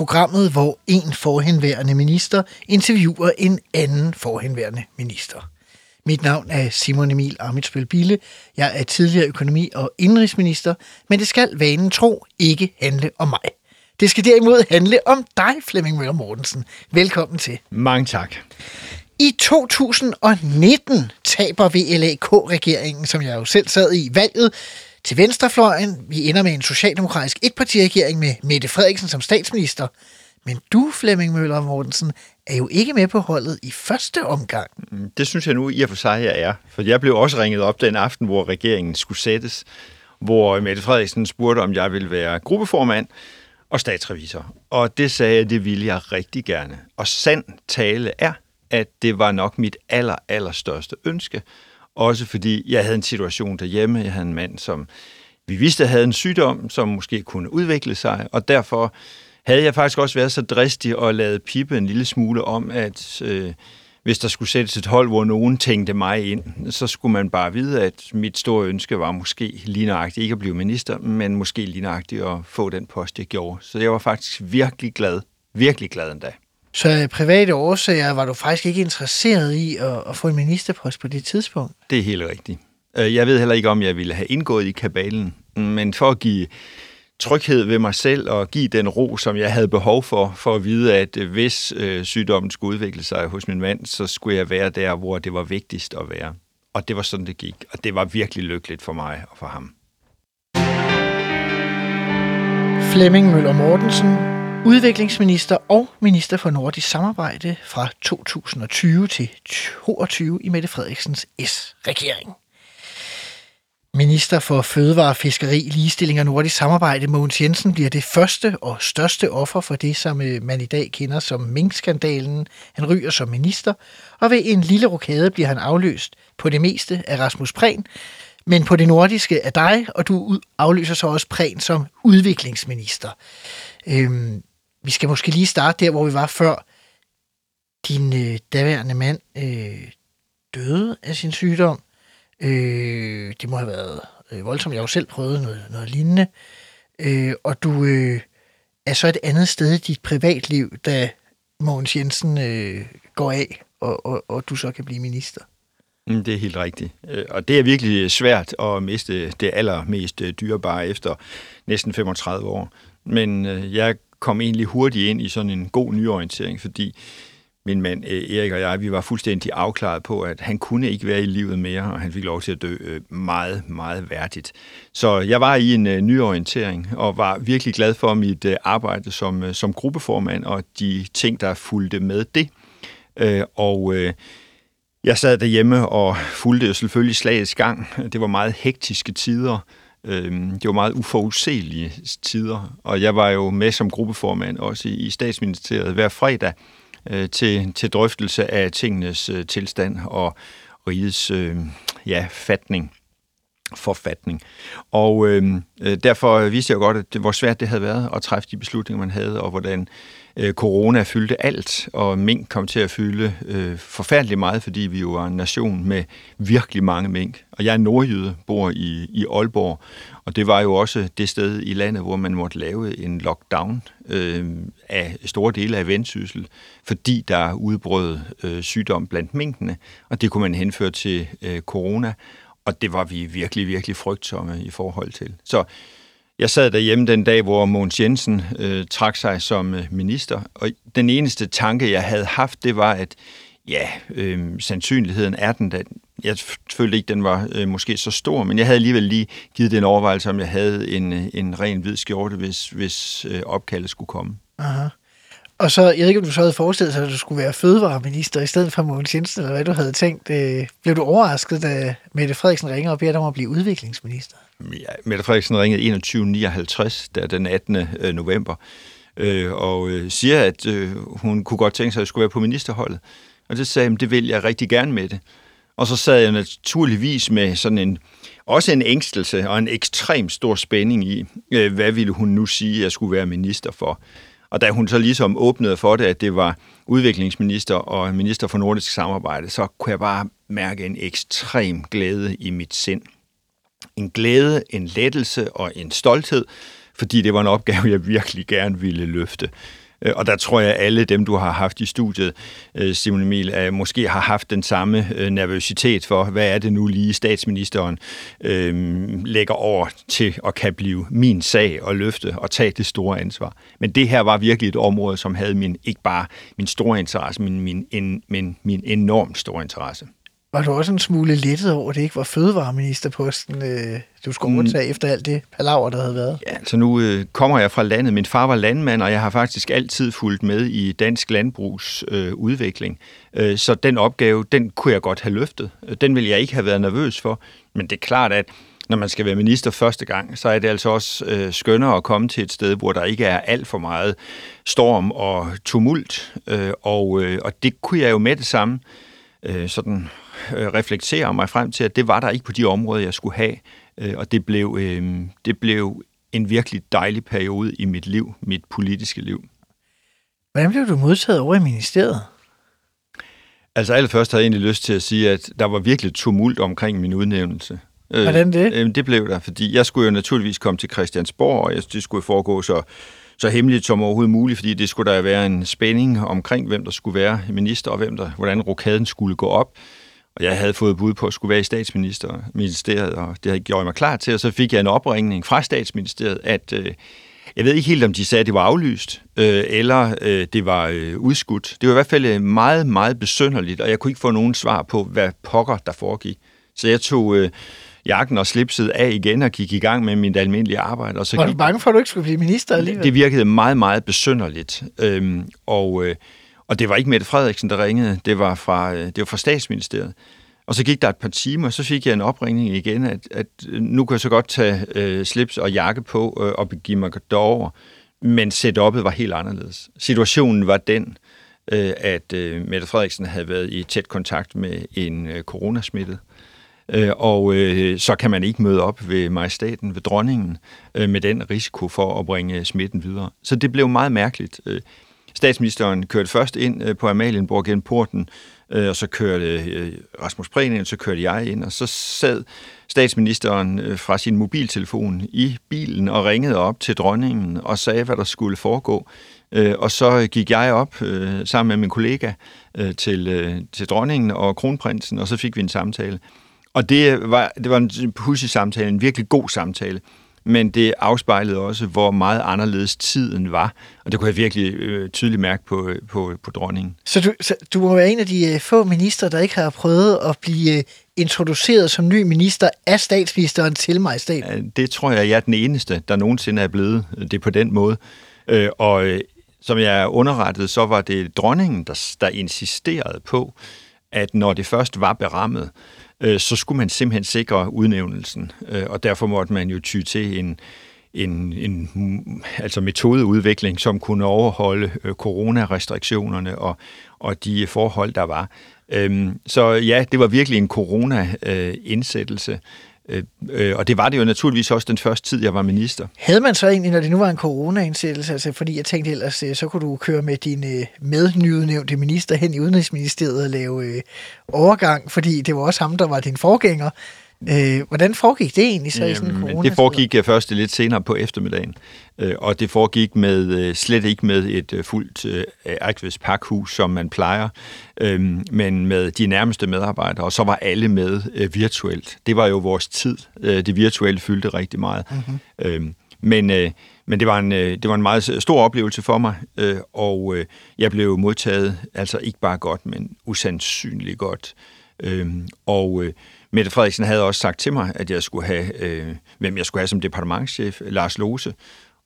programmet, hvor en forhenværende minister interviewer en anden forhenværende minister. Mit navn er Simon Emil Amitsbøl Bille. Jeg er tidligere økonomi- og indrigsminister, men det skal vanen tro ikke handle om mig. Det skal derimod handle om dig, Flemming Møller Mortensen. Velkommen til. Mange tak. I 2019 taber VLAK-regeringen, som jeg jo selv sad i, valget til venstrefløjen. Vi ender med en socialdemokratisk etpartiregering med Mette Frederiksen som statsminister. Men du, Flemming Møller Mortensen, er jo ikke med på holdet i første omgang. Mm, det synes jeg nu i og for sig, jeg er. For jeg blev også ringet op den aften, hvor regeringen skulle sættes, hvor Mette Frederiksen spurgte, om jeg ville være gruppeformand og statsrevisor. Og det sagde jeg, det ville jeg rigtig gerne. Og sand tale er, at det var nok mit aller, aller største ønske. Også fordi jeg havde en situation derhjemme. Jeg havde en mand, som vi vidste havde en sygdom, som måske kunne udvikle sig, og derfor havde jeg faktisk også været så dristig og lavet pippe en lille smule om, at øh, hvis der skulle sættes et hold, hvor nogen tænkte mig ind, så skulle man bare vide, at mit store ønske var måske lige nøjagtigt ikke at blive minister, men måske lige nøjagtigt at få den post, jeg gjorde. Så jeg var faktisk virkelig glad, virkelig glad endda. Så af private årsager var du faktisk ikke interesseret i at, at få en ministerpost på det tidspunkt? Det er helt rigtigt. Øh, Jeg ved heller ikke, om jeg ville have indgået i kabalen, men for at give tryghed ved mig selv og give den ro, som jeg havde behov for, for at vide, at øh, hvis øh, sygdommen skulle udvikle sig hos min mand, så skulle jeg være der, hvor det var vigtigst at være. Og det var sådan, det gik. Og det var virkelig lykkeligt for mig og for ham. Flemming Møller Mortensen, udviklingsminister og minister for nordisk samarbejde fra 2020 til 2022 i Mette Frederiksens S-regering. Minister for Fødevare, Fiskeri, Ligestilling og Nordisk Samarbejde, Mogens Jensen, bliver det første og største offer for det, som øh, man i dag kender som minkskandalen. Han ryger som minister, og ved en lille rokade bliver han afløst på det meste af Rasmus Prehn, men på det nordiske er dig, og du afløser så også Prehn som udviklingsminister. Øhm, vi skal måske lige starte der, hvor vi var før. Din øh, daværende mand øh, døde af sin sygdom. Øh, det må have været øh, voldsomt. Jeg har jo selv prøvet noget, noget lignende. Øh, og du øh, er så et andet sted i dit privatliv, da Mogens Jensen øh, går af, og, og, og du så kan blive minister. Mm, det er helt rigtigt. Øh, og det er virkelig svært at miste det allermest øh, dyrebare efter næsten 35 år. Men øh, jeg kom egentlig hurtigt ind i sådan en god nyorientering, fordi min mand øh, Erik og jeg, vi var fuldstændig afklaret på, at han kunne ikke være i livet mere, og han fik lov til at dø øh, meget, meget værdigt. Så jeg var i en øh, nyorientering, og var virkelig glad for mit arbejde som, som gruppeformand, og de ting, der fulgte med det. Og jeg sad derhjemme og fulgte selvfølgelig slagets gang. Det var meget hektiske tider. Øh, Det var meget uforudsigelige tider, og jeg var jo med som gruppeformand også i i statsministeriet hver fredag øh, til, til drøftelse af tingenes øh, tilstand og rigets øh, ja, fatning forfatning. Og øhm, øh, derfor vidste jeg jo godt, at det, hvor svært det havde været at træffe de beslutninger, man havde, og hvordan øh, corona fyldte alt, og mink kom til at fylde øh, forfærdeligt meget, fordi vi jo var en nation med virkelig mange mink. Og jeg er nordjyde, bor i, i Aalborg, og det var jo også det sted i landet, hvor man måtte lave en lockdown øh, af store dele af vendsyssel, fordi der udbrød øh, sygdom blandt minkene, og det kunne man henføre til øh, corona, og det var vi virkelig, virkelig frygtsomme i forhold til. Så jeg sad derhjemme den dag, hvor Mogens Jensen øh, trak sig som øh, minister, og den eneste tanke, jeg havde haft, det var, at ja, øh, sandsynligheden er den, at jeg følte ikke, den var øh, måske så stor, men jeg havde alligevel lige givet den overvejelse, om jeg havde en, øh, en ren hvid skjorte, hvis, hvis øh, opkaldet skulle komme. Aha. Og så, jeg ved ikke, om du så havde forestillet sig, at du skulle være fødevareminister i stedet for Mogens Jensen, eller hvad du havde tænkt. Øh, blev du overrasket, da Mette Frederiksen ringer og beder dig om at blive udviklingsminister? Ja, Mette Frederiksen ringede 21.59, der den 18. Øh, november, øh, og øh, siger, at øh, hun kunne godt tænke sig, at jeg skulle være på ministerholdet. Og det sagde jeg, det vil jeg rigtig gerne med det. Og så sad jeg naturligvis med sådan en, også en ængstelse og en ekstrem stor spænding i, øh, hvad ville hun nu sige, at jeg skulle være minister for. Og da hun så ligesom åbnede for det, at det var udviklingsminister og minister for nordisk samarbejde, så kunne jeg bare mærke en ekstrem glæde i mit sind. En glæde, en lettelse og en stolthed, fordi det var en opgave, jeg virkelig gerne ville løfte. Øh, og der tror jeg, at alle dem, du har haft i studiet, øh, Simon Emil, øh, måske har haft den samme nervøsitet for, hvad er det nu lige statsministeren øh, lægger over til at kan blive min sag og løfte og tage det store ansvar. Men det her var virkelig et område, som havde min, ikke bare min store interesse, men min, en, min, min enormt store interesse. Var du også en smule lettet over, at det ikke var fødevareministerposten, øh, du skulle overtage mm. efter alt det palaver, der havde været? Ja, altså nu øh, kommer jeg fra landet. Min far var landmand, og jeg har faktisk altid fulgt med i dansk landbrugs øh, udvikling. Øh, så den opgave, den kunne jeg godt have løftet. Den ville jeg ikke have været nervøs for. Men det er klart, at når man skal være minister første gang, så er det altså også øh, skønnere at komme til et sted, hvor der ikke er alt for meget storm og tumult. Øh, og, øh, og det kunne jeg jo med det samme øh, sådan øh, reflektere mig frem til, at det var der ikke på de områder, jeg skulle have. Øh, og det blev, øh, det blev en virkelig dejlig periode i mit liv, mit politiske liv. Hvordan blev du modtaget over i ministeriet? Altså allerførst havde jeg egentlig lyst til at sige, at der var virkelig tumult omkring min udnævnelse. Øh, Hvordan det? Øh, det blev der, fordi jeg skulle jo naturligvis komme til Christiansborg, og det skulle foregå så, så hemmeligt som overhovedet muligt, fordi det skulle der være en spænding omkring, hvem der skulle være minister, og hvem der, hvordan rokaden skulle gå op. Og jeg havde fået bud på at skulle være i statsministeriet, og det havde gjort mig klar til, og så fik jeg en opringning fra statsministeriet, at øh, jeg ved ikke helt, om de sagde, at det var aflyst, øh, eller øh, det var øh, udskudt. Det var i hvert fald øh, meget, meget besønderligt, og jeg kunne ikke få nogen svar på, hvad pokker der foregik. Så jeg tog øh, jakken og slipset af igen og gik i gang med mit almindelige arbejde. Og så var du bange for, at du ikke skulle blive minister alligevel? Det virkede meget, meget besønderligt. Øhm, og... Øh, og det var ikke Mette Frederiksen, der ringede, det var fra, øh, det var fra statsministeriet. Og så gik der et par timer, og så fik jeg en opringning igen, at, at øh, nu kan jeg så godt tage øh, slips og jakke på øh, og begive mig derover. Men setup'et var helt anderledes. Situationen var den, øh, at øh, Mette Frederiksen havde været i tæt kontakt med en øh, coronasmittet. Øh, og øh, så kan man ikke møde op ved majestaten, ved dronningen, øh, med den risiko for at bringe smitten videre. Så det blev meget mærkeligt. Øh, Statsministeren kørte først ind øh, på Amalienborg gennem porten, øh, og så kørte øh, Rasmus Prehn ind, så kørte jeg ind, og så sad statsministeren fra sin mobiltelefon i bilen og ringede op til dronningen og sagde, hvad der skulle foregå. Og så gik jeg op sammen med min kollega til, til dronningen og kronprinsen, og så fik vi en samtale. Og det var, det var en pudsig samtale, en virkelig god samtale men det afspejlede også, hvor meget anderledes tiden var. Og det kunne jeg virkelig øh, tydeligt mærke på, på, på dronningen. Så du, så du må være en af de øh, få minister, der ikke har prøvet at blive øh, introduceret som ny minister af statsministeren til majestæt? Ja, det tror jeg, jeg er den eneste, der nogensinde er blevet det på den måde. Øh, og øh, som jeg er underrettet, så var det dronningen, der, der insisterede på, at når det først var berammet, øh, så skulle man simpelthen sikre udnævnelsen, øh, og derfor måtte man jo ty til en, en, en altså metodeudvikling, som kunne overholde øh, coronarestriktionerne og, og de forhold, der var. Øhm, så ja, det var virkelig en corona-indsættelse. Øh, Øh, øh, og det var det jo naturligvis også den første tid, jeg var minister. Havde man så egentlig, når det nu var en corona-indsættelse, altså fordi jeg tænkte ellers, øh, så kunne du køre med din øh, mednyudnævnte minister hen i Udenrigsministeriet og lave øh, overgang, fordi det var også ham, der var din forgænger. Øh, hvordan foregik det egentlig så i sådan en corona Det foregik først lidt senere på eftermiddagen, øh, og det foregik med øh, slet ikke med et øh, fuldt øh, Arktis pakhus, som man plejer, øh, men med de nærmeste medarbejdere, og så var alle med øh, virtuelt. Det var jo vores tid. Øh, det virtuelle fyldte rigtig meget. Mm-hmm. Øh, men øh, men det var, en, øh, det var en meget stor oplevelse for mig, øh, og øh, jeg blev modtaget, altså ikke bare godt, men usandsynligt godt. Øh, og Mette Frederiksen havde også sagt til mig, at jeg skulle have, øh, hvem jeg skulle have som departementschef, Lars Lose.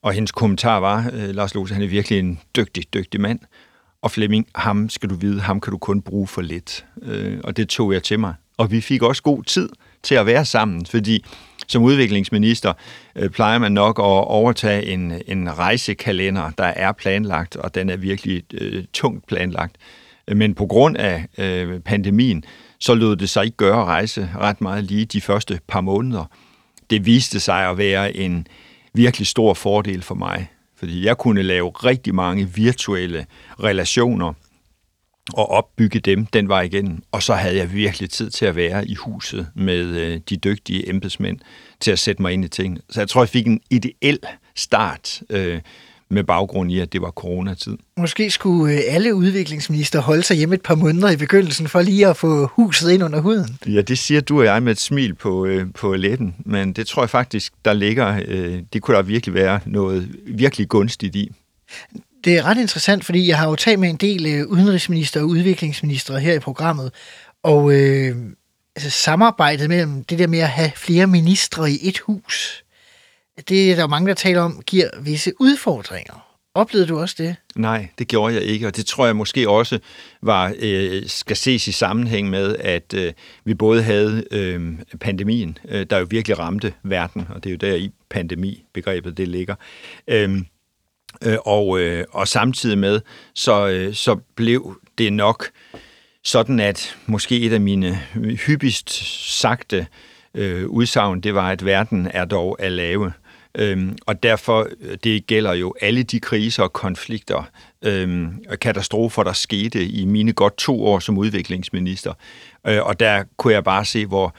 Og hendes kommentar var, øh, Lars Lose, han er virkelig en dygtig, dygtig mand. Og Flemming, ham skal du vide, ham kan du kun bruge for lidt. Øh, og det tog jeg til mig. Og vi fik også god tid til at være sammen, fordi som udviklingsminister øh, plejer man nok at overtage en, en rejsekalender, der er planlagt, og den er virkelig øh, tungt planlagt. Men på grund af øh, pandemien, så lød det sig ikke gøre at rejse ret meget lige de første par måneder. Det viste sig at være en virkelig stor fordel for mig, fordi jeg kunne lave rigtig mange virtuelle relationer og opbygge dem den vej igen. Og så havde jeg virkelig tid til at være i huset med øh, de dygtige embedsmænd til at sætte mig ind i ting. Så jeg tror, jeg fik en ideel start øh, med baggrund i, at det var coronatid. Måske skulle øh, alle udviklingsminister holde sig hjemme et par måneder i begyndelsen, for lige at få huset ind under huden. Ja, det siger du og jeg med et smil på, øh, på letten, men det tror jeg faktisk, der ligger, øh, det kunne der virkelig være noget virkelig gunstigt i. Det er ret interessant, fordi jeg har jo talt med en del øh, udenrigsminister og udviklingsminister her i programmet, og øh, altså samarbejdet mellem det der med at have flere ministre i et hus, det er der jo mange, der taler om, giver visse udfordringer. Oplevede du også det? Nej, det gjorde jeg ikke, og det tror jeg måske også var øh, skal ses i sammenhæng med, at øh, vi både havde øh, pandemien, øh, der jo virkelig ramte verden, og det er jo der i pandemi-begrebet det ligger. Øh, øh, og, øh, og samtidig med, så, øh, så blev det nok sådan, at måske et af mine hyppigst sagte øh, udsagn, det var, at verden er dog at lave. Øhm, og derfor, øh, det gælder jo alle de kriser og konflikter øhm, og katastrofer, der skete i mine godt to år som udviklingsminister. Øh, og der kunne jeg bare se, hvor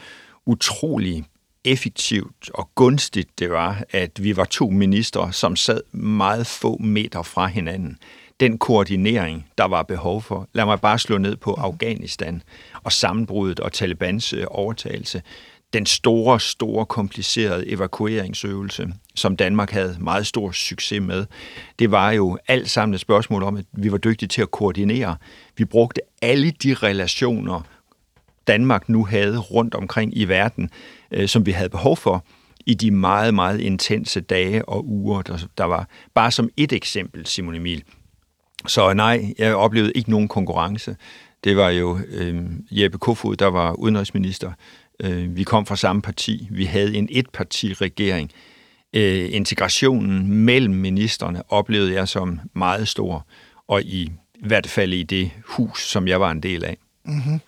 utrolig effektivt og gunstigt det var, at vi var to ministre, som sad meget få meter fra hinanden. Den koordinering, der var behov for. Lad mig bare slå ned på Afghanistan og sammenbruddet og Talibans øh, overtagelse den store, store, komplicerede evakueringsøvelse, som Danmark havde meget stor succes med, det var jo alt sammen et spørgsmål om, at vi var dygtige til at koordinere. Vi brugte alle de relationer, Danmark nu havde rundt omkring i verden, øh, som vi havde behov for i de meget, meget intense dage og uger, der, der var. Bare som et eksempel, Simon Emil. Så nej, jeg oplevede ikke nogen konkurrence. Det var jo øh, Jeppe Kofod, der var udenrigsminister, Øh, vi kom fra samme parti. Vi havde en etparti-regering. Øh, integrationen mellem ministerne oplevede jeg som meget stor, og i hvert fald i det hus, som jeg var en del af. Mm-hmm.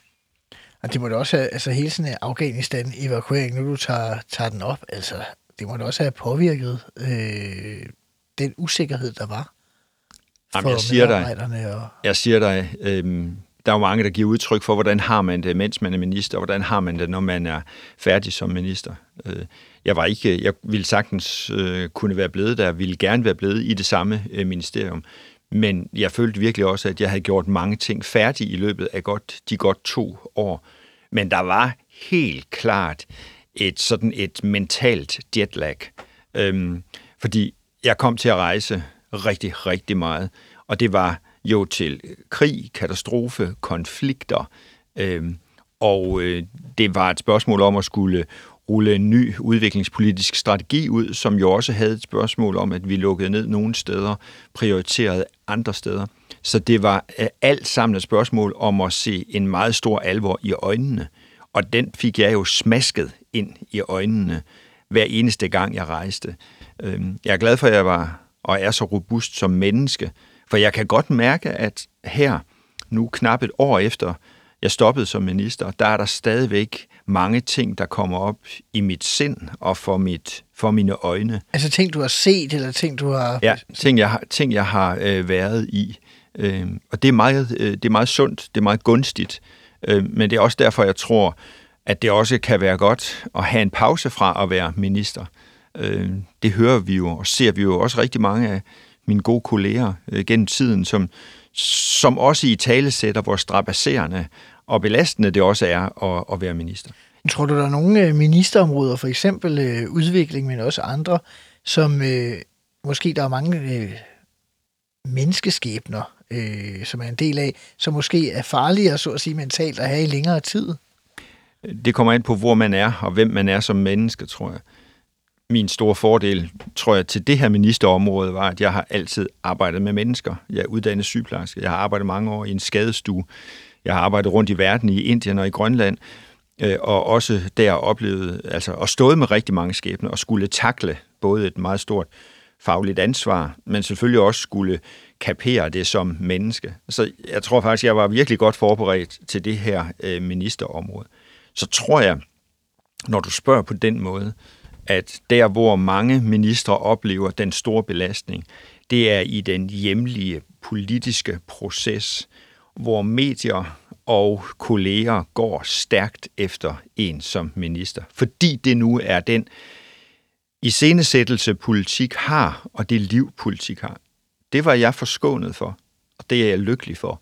Og det må da også have, altså hele sådan en Afghanistan-evakuering, nu du tager, tager den op, altså det må da også have påvirket øh, den usikkerhed, der var Jamen, jeg siger dig, og... jeg siger dig, øh, der er jo mange, der giver udtryk for, hvordan har man det, mens man er minister, og hvordan har man det, når man er færdig som minister. Øh, jeg var ikke, jeg ville sagtens øh, kunne være blevet der, ville gerne være blevet i det samme øh, ministerium, men jeg følte virkelig også, at jeg havde gjort mange ting færdige i løbet af godt, de godt to år. Men der var helt klart et sådan et mentalt jetlag, øhm, fordi jeg kom til at rejse rigtig, rigtig meget, og det var jo til krig, katastrofe, konflikter, øh, og øh, det var et spørgsmål om at skulle rulle en ny udviklingspolitisk strategi ud, som jo også havde et spørgsmål om, at vi lukkede ned nogle steder, prioriterede andre steder. Så det var øh, alt sammen et spørgsmål om at se en meget stor alvor i øjnene. Og den fik jeg jo smasket ind i øjnene hver eneste gang, jeg rejste. Øhm, jeg er glad for, at jeg var og er så robust som menneske, for jeg kan godt mærke, at her, nu knap et år efter jeg stoppede som minister, der er der stadigvæk mange ting, der kommer op i mit sind og for, mit, for mine øjne. Altså ting, du har set, eller ting, du har... Ja, ting, jeg har, ting, jeg har øh, været i. Øh, og det er, meget, øh, det er meget sundt, det er meget gunstigt. Øh, men det er også derfor, jeg tror, at det også kan være godt at have en pause fra at være minister. Øh, det hører vi jo, og ser vi jo også rigtig mange af mine gode kolleger øh, gennem tiden, som, som også i tale sætter, hvor strapasserende og belastende det også er at, at være minister. Tror du, der er nogle øh, ministerområder, for eksempel øh, udvikling, men også andre, som øh, måske der er mange øh, menneskeskæbner, øh, som er en del af, som måske er farligere, så at sige, mentalt at have i længere tid? Det kommer ind på, hvor man er, og hvem man er som menneske, tror jeg min store fordel, tror jeg, til det her ministerområde var, at jeg har altid arbejdet med mennesker. Jeg er uddannet sygeplejerske. Jeg har arbejdet mange år i en skadestue. Jeg har arbejdet rundt i verden, i Indien og i Grønland. Øh, og også der oplevet, altså og stået med rigtig mange skæbner og skulle takle både et meget stort fagligt ansvar, men selvfølgelig også skulle kapere det som menneske. Så jeg tror faktisk, jeg var virkelig godt forberedt til det her øh, ministerområde. Så tror jeg, når du spørger på den måde, at der, hvor mange ministre oplever den store belastning, det er i den hjemlige politiske proces, hvor medier og kolleger går stærkt efter en som minister. Fordi det nu er den iscenesættelse, politik har, og det liv, politik har. Det var jeg forskånet for, og det er jeg lykkelig for.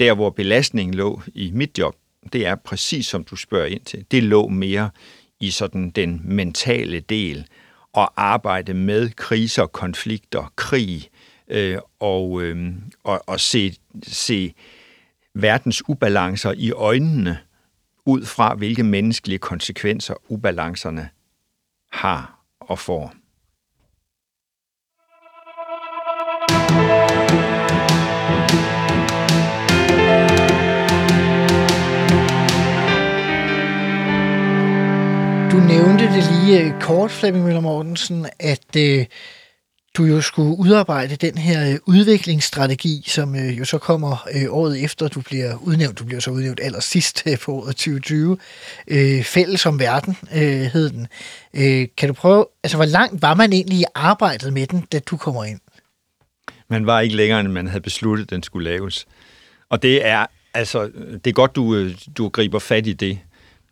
Der, hvor belastningen lå i mit job, det er præcis som du spørger ind til. Det lå mere i sådan den mentale del og arbejde med kriser, konflikter, krig øh, og, øh, og, og se, se verdens ubalancer i øjnene ud fra, hvilke menneskelige konsekvenser ubalancerne har og får. Du nævnte det lige øh, kort, Flemming Møller Mortensen, at øh, du jo skulle udarbejde den her øh, udviklingsstrategi, som øh, jo så kommer øh, året efter, du bliver udnævnt. Du bliver så udnævnt allersidst øh, på året 2020. Øh, Fælles om verden øh, hed den. Øh, kan du prøve, altså hvor langt var man egentlig i arbejdet med den, da du kommer ind? Man var ikke længere, end man havde besluttet, den skulle laves. Og det er, altså, det er godt, du, øh, du griber fat i det.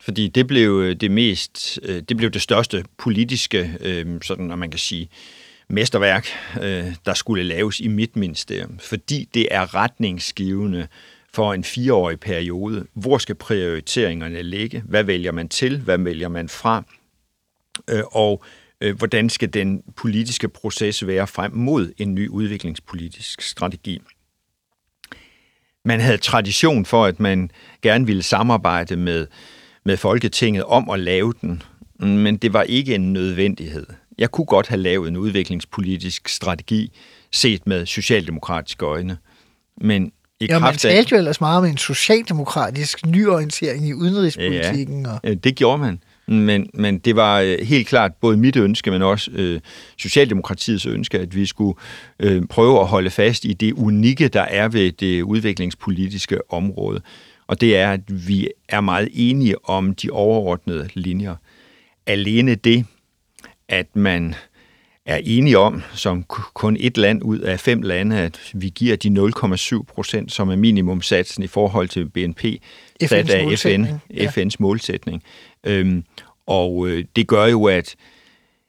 Fordi det blev øh, det mest, øh, det blev det største politiske, øh, sådan, at man kan sige, mesterværk, der skulle laves i mit ministerium, fordi det er retningsgivende for en fireårig periode. Hvor skal prioriteringerne ligge? Hvad vælger man til? Hvad vælger man fra? Og hvordan skal den politiske proces være frem mod en ny udviklingspolitisk strategi? Man havde tradition for, at man gerne ville samarbejde med, med Folketinget om at lave den, men det var ikke en nødvendighed. Jeg kunne godt have lavet en udviklingspolitisk strategi, set med socialdemokratiske øjne. Men i ja, man talte jo ellers meget om en socialdemokratisk nyorientering i udenrigspolitikken. Ja, og... det gjorde man. Men, men det var øh, helt klart både mit ønske, men også øh, Socialdemokratiets ønske, at vi skulle øh, prøve at holde fast i det unikke, der er ved det udviklingspolitiske område. Og det er, at vi er meget enige om de overordnede linjer. Alene det, at man er enige om, som kun et land ud af fem lande, at vi giver de 0,7 procent, som er minimumsatsen i forhold til BNP, FN's sat af FN, ja. FN's målsætning. Øhm, og øh, det gør jo, at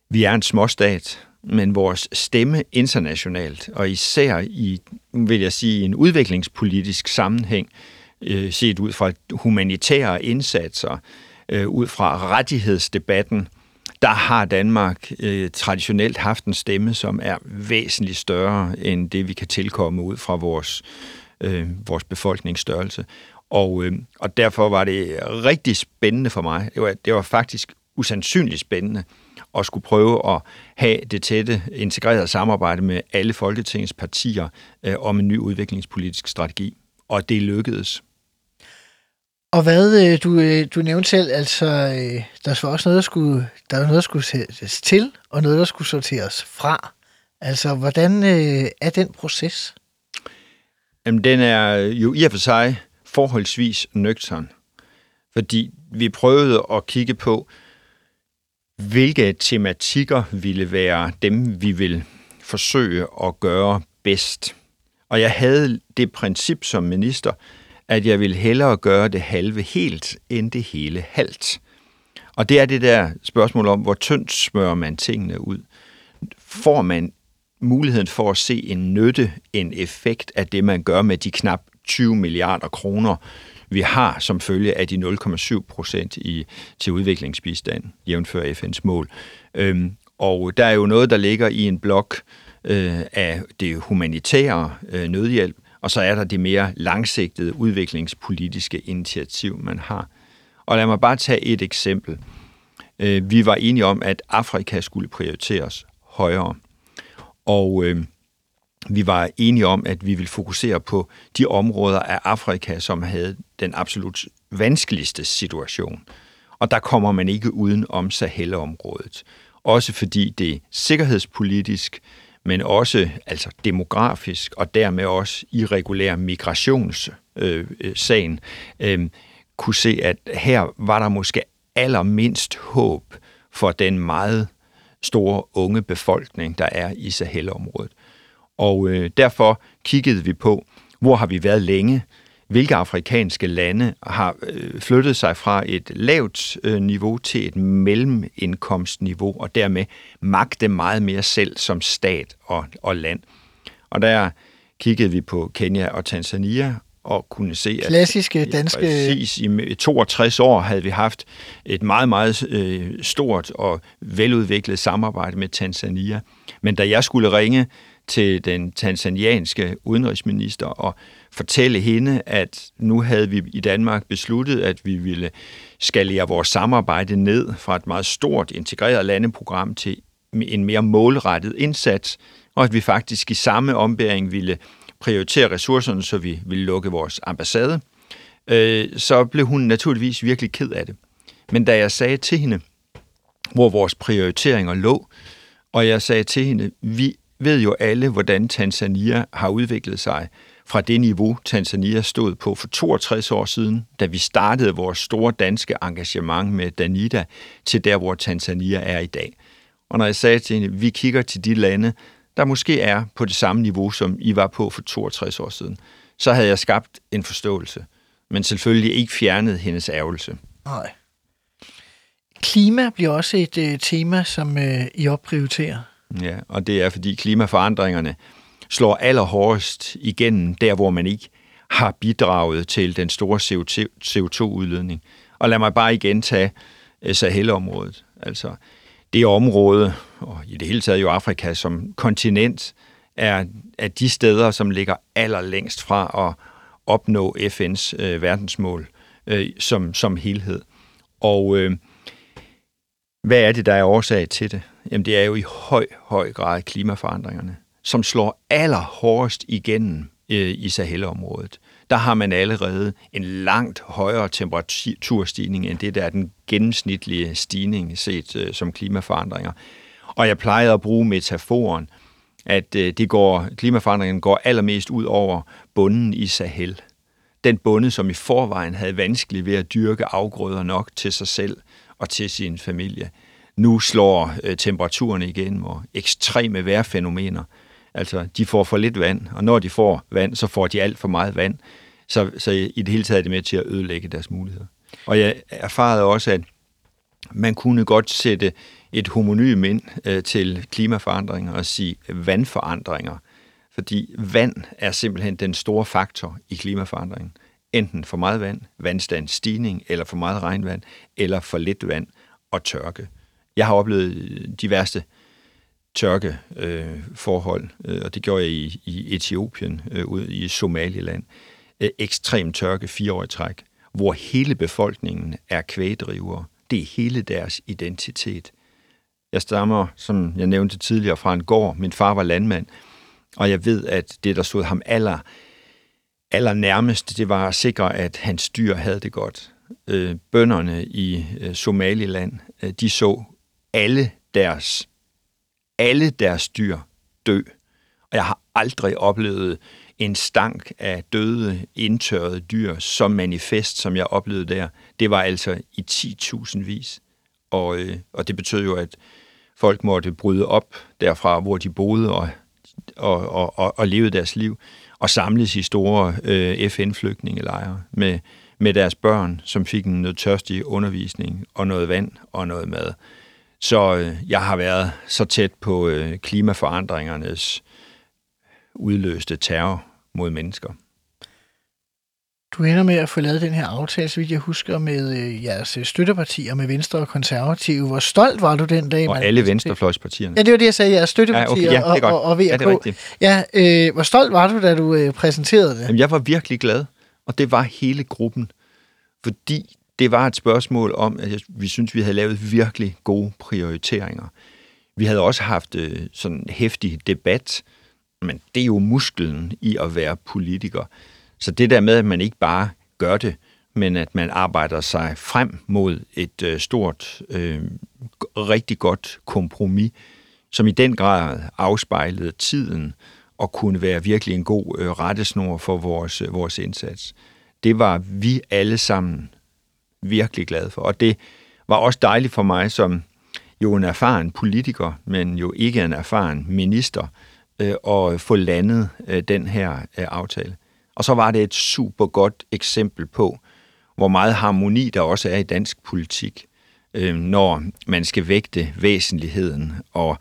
vi er en småstat, men vores stemme internationalt, og især i, vil jeg sige, en udviklingspolitisk sammenhæng, øh, Øh, set ud fra humanitære indsatser, øh, ud fra rettighedsdebatten, der har Danmark øh, traditionelt haft en stemme, som er væsentligt større end det, vi kan tilkomme ud fra vores, øh, vores befolkningsstørrelse. Og, øh, og derfor var det rigtig spændende for mig. Det var, det var faktisk usandsynligt spændende at skulle prøve at have det tætte integrerede samarbejde med alle Folketingets partier øh, om en ny udviklingspolitisk strategi. Og det lykkedes. Og hvad, øh, du, øh, du nævnte selv, altså, øh, der var også noget, der skulle, der var noget, der skulle sættes til, og noget, der skulle sorteres fra. Altså, hvordan er den proces? Jamen, den er jo i og for sig forholdsvis nøgtern. Fordi vi prøvede at kigge på, hvilke tematikker ville være dem, vi vil forsøge at gøre bedst. Og jeg havde det princip som minister, at jeg vil hellere gøre det halve helt, end det hele halvt. Og det er det der spørgsmål om, hvor tyndt smører man tingene ud. Får man muligheden for at se en nytte, en effekt af det, man gør med de knap 20 milliarder kroner, vi har som følge af de 0,7 procent i, til udviklingsbistand, jævnfør FN's mål. Øhm, og der er jo noget, der ligger i en blok øh, af det humanitære øh, nødhjælp, og så er der det mere langsigtede udviklingspolitiske initiativ, man har. Og lad mig bare tage et eksempel. Øh, vi var enige om, at Afrika skulle prioriteres højere. Og øh, vi var enige om, at vi ville fokusere på de områder af Afrika, som havde den absolut vanskeligste situation. Og der kommer man ikke uden om Sahel-området. Også fordi det sikkerhedspolitisk, men også altså demografisk og dermed også irregulær migrationssagen, øh, øh, øh, kunne se, at her var der måske allermindst håb for den meget store unge befolkning, der er i Sahelområdet. Og øh, derfor kiggede vi på, hvor har vi været længe, hvilke afrikanske lande har øh, flyttet sig fra et lavt øh, niveau til et mellemindkomstniveau, og dermed magte meget mere selv som stat og, og land. Og der kiggede vi på Kenya og Tanzania, og kunne se, at klassiske danske... Præcis, i 62 år havde vi haft et meget, meget øh, stort og veludviklet samarbejde med Tanzania. Men da jeg skulle ringe til den tanzanianske udenrigsminister og fortælle hende, at nu havde vi i Danmark besluttet, at vi ville skalere vores samarbejde ned fra et meget stort integreret landeprogram til en mere målrettet indsats, og at vi faktisk i samme ombæring ville prioritere ressourcerne, så vi ville lukke vores ambassade, øh, så blev hun naturligvis virkelig ked af det. Men da jeg sagde til hende, hvor vores prioriteringer lå, og jeg sagde til hende, vi ved jo alle, hvordan Tanzania har udviklet sig fra det niveau, Tanzania stod på for 62 år siden, da vi startede vores store danske engagement med Danida, til der, hvor Tanzania er i dag. Og når jeg sagde til hende, vi kigger til de lande, der måske er på det samme niveau, som I var på for 62 år siden, så havde jeg skabt en forståelse, men selvfølgelig ikke fjernet hendes ærgelse. Nej. Klima bliver også et øh, tema, som øh, I opprioriterer. Ja, og det er, fordi klimaforandringerne slår allerhårdest igennem der, hvor man ikke har bidraget til den store CO2-udledning. Og lad mig bare igen tage øh, Sahel-området. Altså, det område, og i det hele taget jo Afrika som kontinent, er, er de steder, som ligger allerlængst fra at opnå FN's øh, verdensmål øh, som, som helhed. Og øh, hvad er det, der er årsag til det? Jamen det er jo i høj, høj grad klimaforandringerne, som slår allerhårdest igennem øh, i Sahelområdet, Der har man allerede en langt højere temperaturstigning end det, der er den gennemsnitlige stigning set øh, som klimaforandringer. Og jeg plejede at bruge metaforen, at øh, det går, klimaforandringen går allermest ud over bunden i Sahel. Den bunde, som i forvejen havde vanskeligt ved at dyrke afgrøder nok til sig selv og til sin familie nu slår øh, temperaturerne igen og ekstreme vejrfænomener. Altså, de får for lidt vand, og når de får vand, så får de alt for meget vand. Så, så i det hele taget er det med til at ødelægge deres muligheder. Og jeg erfarede også, at man kunne godt sætte et homonym ind øh, til klimaforandringer og sige vandforandringer, fordi vand er simpelthen den store faktor i klimaforandringen. Enten for meget vand, vandstandsstigning, eller for meget regnvand, eller for lidt vand og tørke. Jeg har oplevet de værste tørkeforhold, øh, øh, og det gjorde jeg i, i Etiopien, øh, ude i Somaliland. Øh, ekstrem tørke, fire år i træk, hvor hele befolkningen er kvægdrivere. Det er hele deres identitet. Jeg stammer, som jeg nævnte tidligere, fra en gård. Min far var landmand, og jeg ved, at det, der stod ham aller, aller nærmest, det var at sikre, at hans dyr havde det godt. Øh, bønderne i øh, Somaliland, øh, de så alle deres, alle deres dyr dø. Og jeg har aldrig oplevet en stank af døde, indtørrede dyr som manifest, som jeg oplevede der. Det var altså i 10.000 vis. Og, øh, og det betød jo, at folk måtte bryde op derfra, hvor de boede og, og, og, og, og levede deres liv, og samles i store øh, FN-flygtningelejre med, med deres børn, som fik en noget tørstig undervisning og noget vand og noget mad. Så øh, jeg har været så tæt på øh, klimaforandringernes udløste terror mod mennesker. Du ender med at få lavet den her aftale, så vidt jeg husker, med øh, jeres støttepartier, med Venstre og Konservative. Hvor stolt var du den dag? Og man alle venstrefløjspartierne. Ja, det var det, jeg sagde, jeres støttepartier ja, okay. ja, og, og, og VRK. Ja, det er rigtigt. Ja, øh, hvor stolt var du, da du øh, præsenterede det? Jamen, jeg var virkelig glad, og det var hele gruppen. Fordi det var et spørgsmål om, at vi synes, vi havde lavet virkelig gode prioriteringer. Vi havde også haft øh, sådan en hæftig debat, men det er jo musklen i at være politiker. Så det der med, at man ikke bare gør det, men at man arbejder sig frem mod et øh, stort, øh, rigtig godt kompromis, som i den grad afspejlede tiden og kunne være virkelig en god øh, rettesnor for vores, øh, vores indsats. Det var vi alle sammen virkelig glad for, og det var også dejligt for mig som jo en erfaren politiker, men jo ikke en erfaren minister, øh, at få landet øh, den her øh, aftale. Og så var det et super godt eksempel på, hvor meget harmoni der også er i dansk politik, øh, når man skal vægte væsentligheden og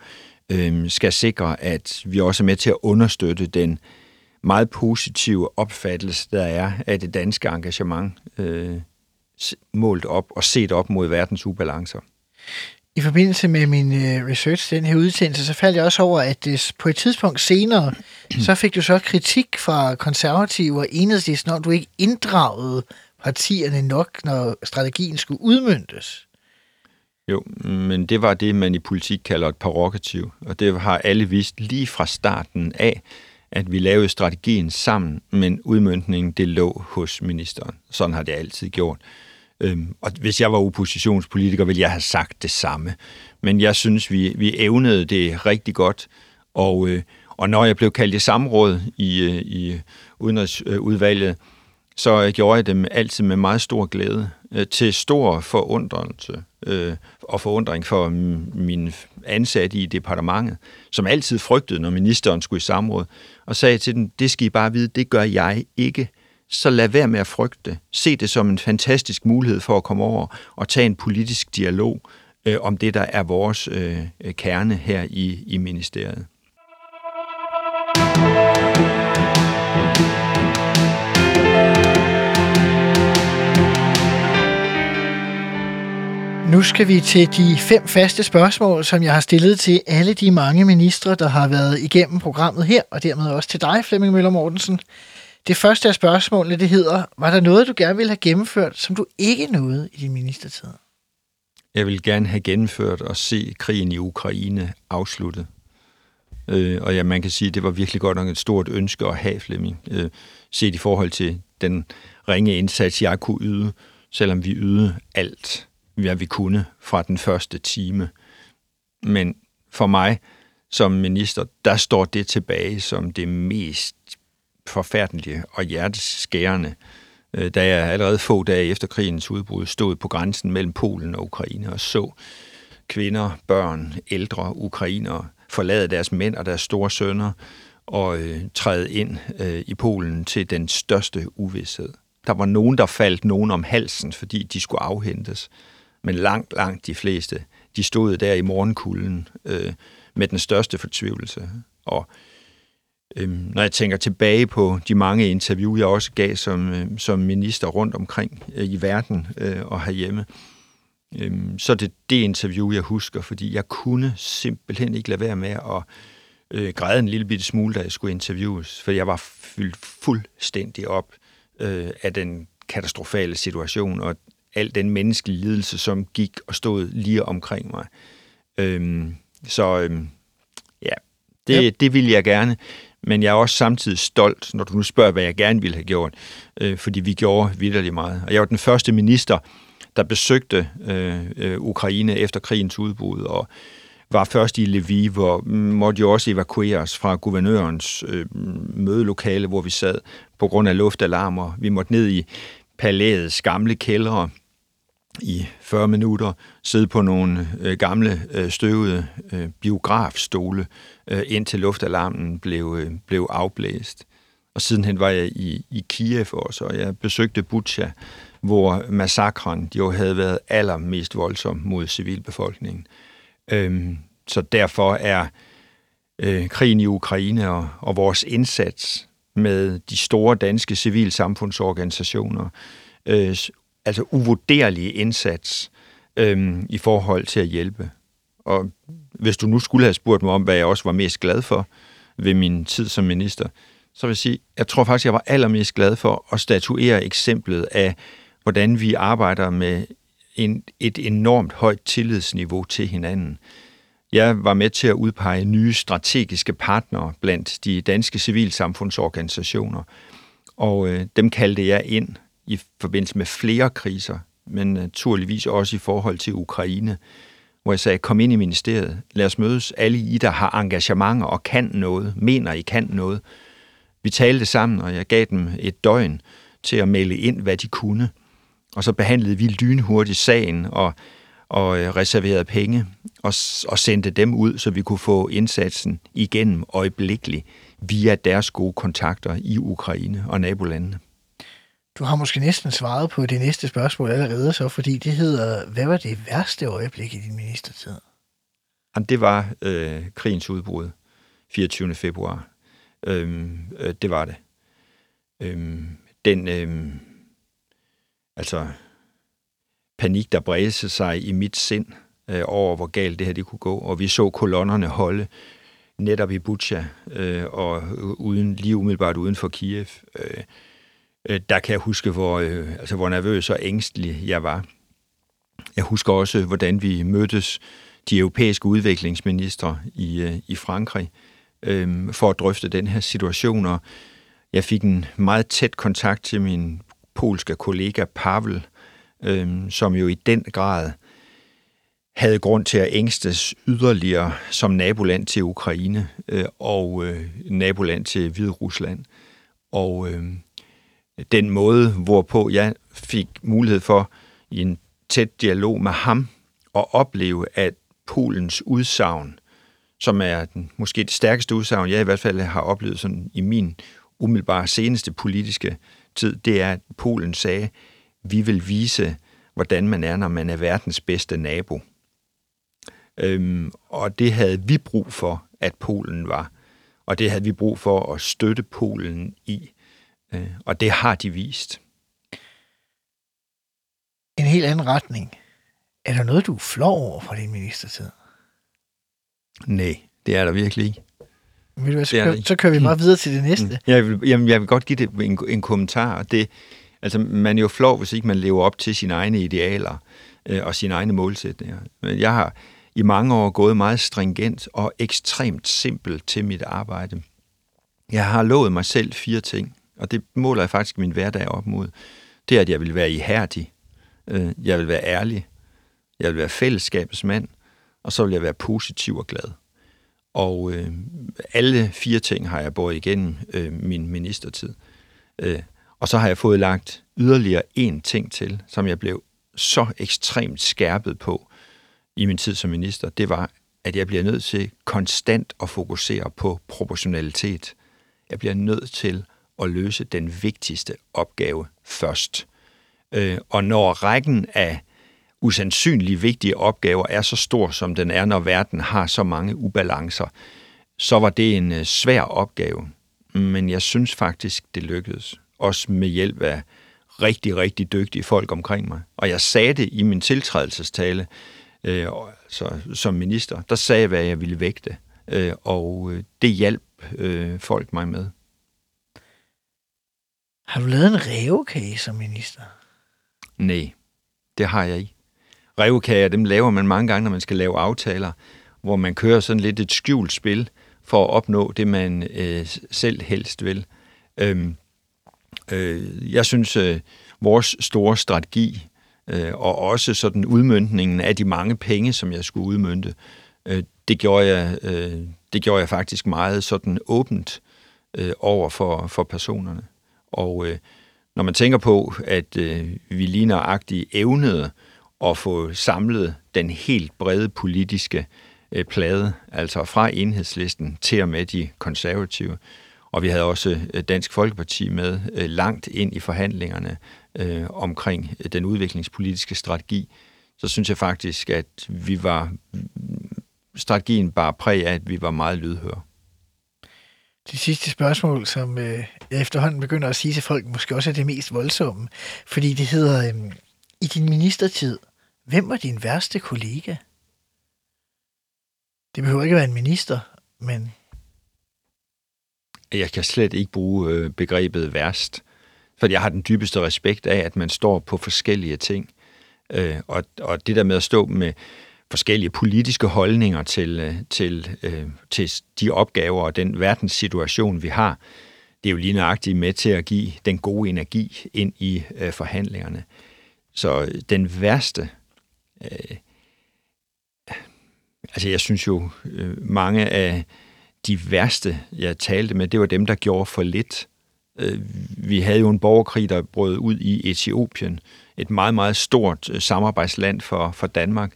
øh, skal sikre, at vi også er med til at understøtte den meget positive opfattelse, der er af det danske engagement øh, målt op og set op mod verdens ubalancer. I forbindelse med min øh, research, den her udsendelse, så faldt jeg også over, at det, på et tidspunkt senere, så fik du så kritik fra konservative og enhedslisten om, du ikke inddragede partierne nok, når strategien skulle udmyndtes. Jo, men det var det, man i politik kalder et prerogativ, og det har alle vist lige fra starten af, at vi lavede strategien sammen, men udmyndningen det lå hos ministeren. Sådan har det altid gjort. Øhm, og hvis jeg var oppositionspolitiker, ville jeg have sagt det samme. Men jeg synes, vi, vi evnede det rigtig godt, og, øh, og når jeg blev kaldt i samråd i, øh, i udenrigsudvalget, så gjorde jeg dem altid med meget stor glæde, øh, til stor forundrelse øh, og forundring for min ansatte i departementet, som altid frygtede, når ministeren skulle i samråd, og sagde til dem, det skal I bare vide, det gør jeg ikke så lad være med at frygte. Se det som en fantastisk mulighed for at komme over og tage en politisk dialog øh, om det, der er vores øh, kerne her i, i ministeriet. Nu skal vi til de fem faste spørgsmål, som jeg har stillet til alle de mange ministre, der har været igennem programmet her, og dermed også til dig, Flemming Møller Mortensen. Det første af spørgsmålene, det hedder, var der noget, du gerne ville have gennemført, som du ikke nåede i din ministertid? Jeg vil gerne have gennemført og se krigen i Ukraine afsluttet. Øh, og ja, man kan sige, at det var virkelig godt nok et stort ønske at have, Flemming, øh, set i forhold til den ringe indsats, jeg kunne yde, selvom vi ydede alt, hvad vi kunne fra den første time. Men for mig som minister, der står det tilbage som det mest forfærdelige og hjerteskærende, øh, da jeg allerede få dage efter krigens udbrud stod på grænsen mellem Polen og Ukraine og så kvinder, børn, ældre ukrainere forlade deres mænd og deres store sønner og øh, træde ind øh, i Polen til den største uvidshed. Der var nogen, der faldt nogen om halsen, fordi de skulle afhentes. Men langt, langt de fleste, de stod der i morgenkulden øh, med den største fortvivlelse. Og Øhm, når jeg tænker tilbage på de mange interview, jeg også gav som, øh, som minister rundt omkring øh, i verden øh, og herhjemme, øh, så er det det interview, jeg husker, fordi jeg kunne simpelthen ikke lade være med at øh, græde en lille bitte smule, da jeg skulle interviews, for jeg var fyldt fuldstændig op øh, af den katastrofale situation og al den menneskelige lidelse, som gik og stod lige omkring mig. Øh, så øh, ja, det, ja. det ville jeg gerne men jeg er også samtidig stolt, når du nu spørger, hvad jeg gerne ville have gjort, øh, fordi vi gjorde vidderligt meget. Og jeg var den første minister, der besøgte øh, øh, Ukraine efter krigens udbrud, og var først i Lviv, hvor mm, måtte jo også evakueres fra guvernørens øh, mødelokale, hvor vi sad på grund af luftalarmer. Vi måtte ned i palæets gamle kældre, i 40 minutter sidde på nogle øh, gamle øh, støvede øh, biografstole, øh, indtil luftalarmen blev, øh, blev afblæst. Og sidenhen var jeg i, i Kiev også, og jeg besøgte Bucha, hvor massakren jo havde været allermest voldsom mod civilbefolkningen. Øhm, så derfor er øh, krigen i Ukraine og, og vores indsats med de store danske civilsamfundsorganisationer øh, altså uvurderlige indsats øhm, i forhold til at hjælpe. Og hvis du nu skulle have spurgt mig om, hvad jeg også var mest glad for ved min tid som minister, så vil jeg sige, jeg tror faktisk, jeg var allermest glad for at statuere eksemplet af, hvordan vi arbejder med en, et enormt højt tillidsniveau til hinanden. Jeg var med til at udpege nye strategiske partnere blandt de danske civilsamfundsorganisationer, og øh, dem kaldte jeg ind i forbindelse med flere kriser, men naturligvis også i forhold til Ukraine, hvor jeg sagde, kom ind i ministeriet, lad os mødes, alle I, der har engagementer og kan noget, mener I kan noget. Vi talte sammen, og jeg gav dem et døgn til at melde ind, hvad de kunne. Og så behandlede vi lynhurtigt sagen og, og øh, reserverede penge og, og sendte dem ud, så vi kunne få indsatsen igennem øjeblikkeligt via deres gode kontakter i Ukraine og nabolandene. Du har måske næsten svaret på det næste spørgsmål allerede så, fordi det hedder, hvad var det værste øjeblik i din ministertid? Jamen, det var øh, krigens udbrud 24. februar. Øhm, øh, det var det. Øhm, den, øhm, altså, panik, der bredte sig i mit sind øh, over, hvor galt det her det kunne gå, og vi så kolonnerne holde netop i Bucha, øh, og øh, uden, lige umiddelbart uden for Kiev. Øh, øh, der kan jeg huske, hvor, øh, altså, hvor nervøs og ængstelig jeg var. Jeg husker også, hvordan vi mødtes, de europæiske udviklingsministre i, øh, i Frankrig, øh, for at drøfte den her situation, og jeg fik en meget tæt kontakt til min polske kollega Pavel, øh, som jo i den grad havde grund til at ængstes yderligere som naboland til Ukraine øh, og øh, naboland til Hvide Rusland. Og øh, den måde, hvorpå jeg fik mulighed for i en tæt dialog med ham at opleve, at Polens udsagn, som er den, måske det stærkeste udsagn, jeg i hvert fald har oplevet sådan i min umiddelbare seneste politiske tid, det er, at Polen sagde, vi vil vise, hvordan man er, når man er verdens bedste nabo. Øhm, og det havde vi brug for, at Polen var. Og det havde vi brug for at støtte Polen i. Øh, og det har de vist. En helt anden retning. Er der noget, du er flov over fra din ministertid? Nej, det er der virkelig ikke. Du hvad, så, kører, så kører vi bare videre til det næste. Mm. Jeg vil, jamen, jeg vil godt give det en, en kommentar. Det, altså, man er jo flov, hvis ikke man lever op til sine egne idealer øh, og sine egne målsætninger. Men jeg har i mange år gået meget stringent og ekstremt simpelt til mit arbejde. Jeg har lovet mig selv fire ting, og det måler jeg faktisk min hverdag op mod. Det er, at jeg vil være ihærdig, øh, jeg vil være ærlig, jeg vil være fællesskabets mand, og så vil jeg være positiv og glad. Og øh, alle fire ting har jeg båret igennem øh, min ministertid. Øh, og så har jeg fået lagt yderligere en ting til, som jeg blev så ekstremt skærpet på i min tid som minister. Det var, at jeg bliver nødt til konstant at fokusere på proportionalitet. Jeg bliver nødt til at løse den vigtigste opgave først. Øh, og når rækken af usandsynligt vigtige opgaver er så stor, som den er, når verden har så mange ubalancer, så var det en øh, svær opgave. Men jeg synes faktisk, det lykkedes. Også med hjælp af rigtig, rigtig dygtige folk omkring mig. Og jeg sagde det i min tiltrædelsestale øh, altså, som minister. Der sagde jeg, hvad jeg ville vægte. Øh, og øh, det hjalp øh, folk mig med. Har du lavet en revkage som minister? Nej, det har jeg ikke. Revkager, dem laver man mange gange, når man skal lave aftaler, hvor man kører sådan lidt et skjult spil for at opnå det, man øh, selv helst vil. Øhm, øh, jeg synes, øh, vores store strategi, øh, og også sådan udmyndningen af de mange penge, som jeg skulle udmynde, øh, det, gjorde jeg, øh, det gjorde jeg faktisk meget sådan åbent øh, over for, for personerne. Og øh, når man tænker på, at øh, vi lige nøjagtigt evnede at få samlet den helt brede politiske øh, plade, altså fra enhedslisten til og med de konservative, og vi havde også øh, Dansk Folkeparti med øh, langt ind i forhandlingerne øh, omkring den udviklingspolitiske strategi, så synes jeg faktisk, at vi var strategien bare præg af, at vi var meget lydhøre det sidste spørgsmål, som øh, jeg efterhånden begynder at sige til folk, måske også er det mest voldsomme. Fordi det hedder, øh, i din ministertid, hvem var din værste kollega? Det behøver ikke at være en minister, men... Jeg kan slet ikke bruge øh, begrebet værst, for jeg har den dybeste respekt af, at man står på forskellige ting. Øh, og, og det der med at stå med forskellige politiske holdninger til, øh, til, øh, til de opgaver og den verdenssituation, vi har, det er jo lige nøjagtigt med til at give den gode energi ind i øh, forhandlingerne. Så øh, den værste, øh, altså jeg synes jo, øh, mange af de værste, jeg talte med, det var dem, der gjorde for lidt. Øh, vi havde jo en borgerkrig, der brød ud i Etiopien, et meget, meget stort øh, samarbejdsland for, for Danmark.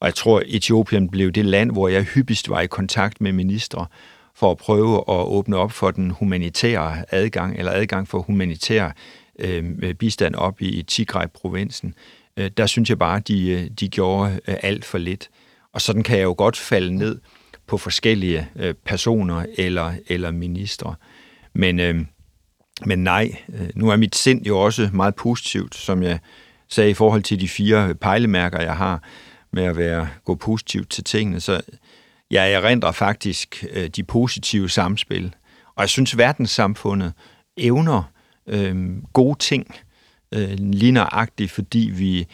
Og jeg tror, Etiopien blev det land, hvor jeg hyppigst var i kontakt med ministre, for at prøve at åbne op for den humanitære adgang, eller adgang for humanitær øh, bistand op i Tigray-provinsen. Øh, der synes jeg bare, de, øh, de gjorde øh, alt for lidt. Og sådan kan jeg jo godt falde ned på forskellige øh, personer eller, eller ministre. Men, øh, men nej, øh, nu er mit sind jo også meget positivt, som jeg sagde i forhold til de fire pejlemærker, jeg har med at være gå positivt til tingene. Så jeg erindrer faktisk øh, de positive samspil. Og jeg synes, verdenssamfundet evner øh, gode ting øh, lige nøjagtigt, fordi vi,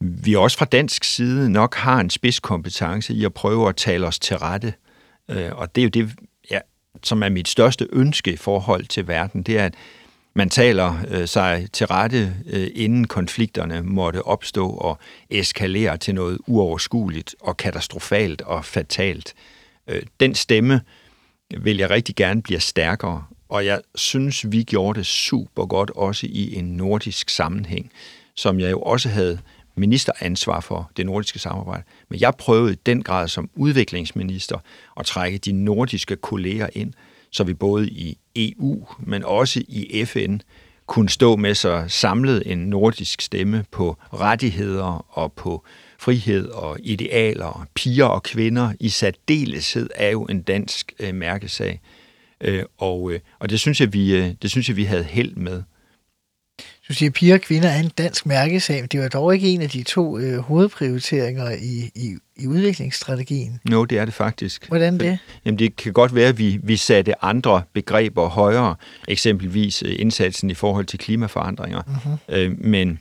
vi også fra dansk side nok har en spidskompetence i at prøve at tale os til rette. Øh, og det er jo det, ja, som er mit største ønske i forhold til verden, det er, at man taler øh, sig til rette, øh, inden konflikterne måtte opstå og eskalere til noget uoverskueligt og katastrofalt og fatalt. Øh, den stemme vil jeg rigtig gerne blive stærkere, og jeg synes, vi gjorde det super godt også i en nordisk sammenhæng, som jeg jo også havde ministeransvar for det nordiske samarbejde. Men jeg prøvede i den grad som udviklingsminister at trække de nordiske kolleger ind, så vi både i EU, men også i FN kunne stå med så samlet en nordisk stemme på rettigheder og på frihed og idealer, piger og kvinder i særdeleshed er jo en dansk øh, mærkesag. Øh, og, øh, og det synes jeg, vi, øh, det synes jeg, vi havde held med. Du siger, at piger og kvinder er en dansk mærkesag, men det var dog ikke en af de to øh, hovedprioriteringer i, i, i udviklingsstrategien. No, det er det faktisk. Hvordan det? Jamen, det kan godt være, at vi, vi satte andre begreber højere, eksempelvis øh, indsatsen i forhold til klimaforandringer. Uh-huh. Øh, men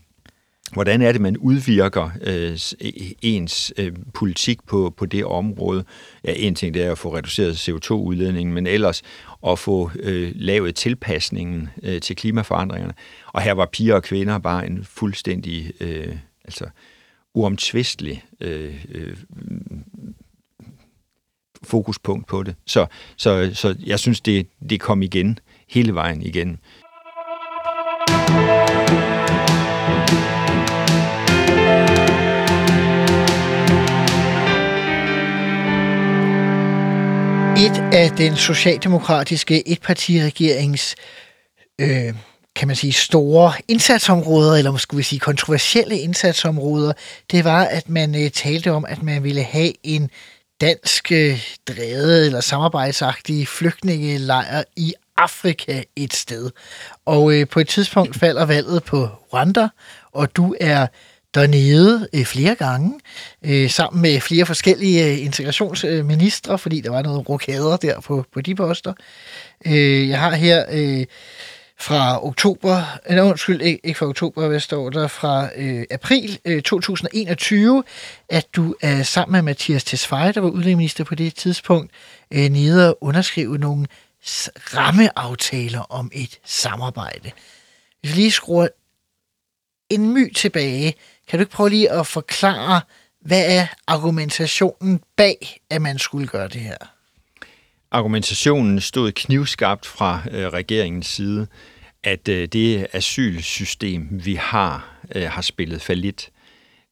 hvordan er det, man udvirker øh, e, ens øh, politik på, på det område? Ja, en ting det er at få reduceret CO2-udledningen, men ellers at få øh, lavet tilpasningen øh, til klimaforandringerne. Og her var piger og kvinder bare en fuldstændig øh, altså, uomtvistelig øh, øh, fokuspunkt på det. Så, så, så jeg synes, det, det kom igen hele vejen igen. Et af den socialdemokratiske etpartiregerings øh, kan man sige, store indsatsområder, eller måske vi sige kontroversielle indsatsområder, det var, at man øh, talte om, at man ville have en dansk øh, drevet eller samarbejdsagtig flygtningelejr i Afrika et sted. Og øh, på et tidspunkt falder valget på Rwanda, og du er dernede øh, flere gange, øh, sammen med flere forskellige øh, integrationsministre, fordi der var noget rokader der på, på de poster. Øh, jeg har her øh, fra oktober, øh, eller undskyld, ikke, ikke fra oktober, hvad står der, fra øh, april øh, 2021, at du er sammen med Mathias Tesfaye, der var udlændingeminister på det tidspunkt, øh, nede og underskrive nogle rammeaftaler om et samarbejde. Hvis vi lige skruer en my tilbage, kan du ikke prøve lige at forklare, hvad er argumentationen bag, at man skulle gøre det her? Argumentationen stod knivskarpt fra øh, regeringens side, at øh, det asylsystem, vi har, øh, har spillet for lidt.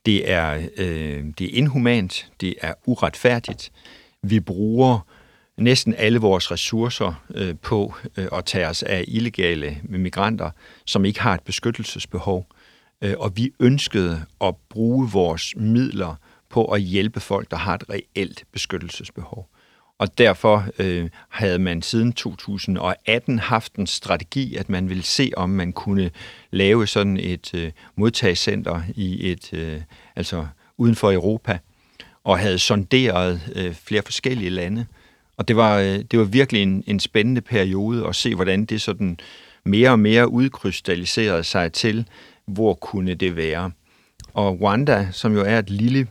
Det er, øh, det er inhumant, det er uretfærdigt. Vi bruger næsten alle vores ressourcer øh, på øh, at tage os af illegale migranter, som ikke har et beskyttelsesbehov. Øh, Øh, og vi ønskede at bruge vores midler på at hjælpe folk, der har et reelt beskyttelsesbehov. Og derfor øh, havde man siden 2018 haft en strategi, at man ville se, om man kunne lave sådan et øh, modtagscenter i et, øh, altså uden for Europa, og havde sonderet øh, flere forskellige lande. Og det var, øh, det var virkelig en, en spændende periode at se, hvordan det sådan mere og mere udkrystalliserede sig til, hvor kunne det være. Og Rwanda, som jo er et lille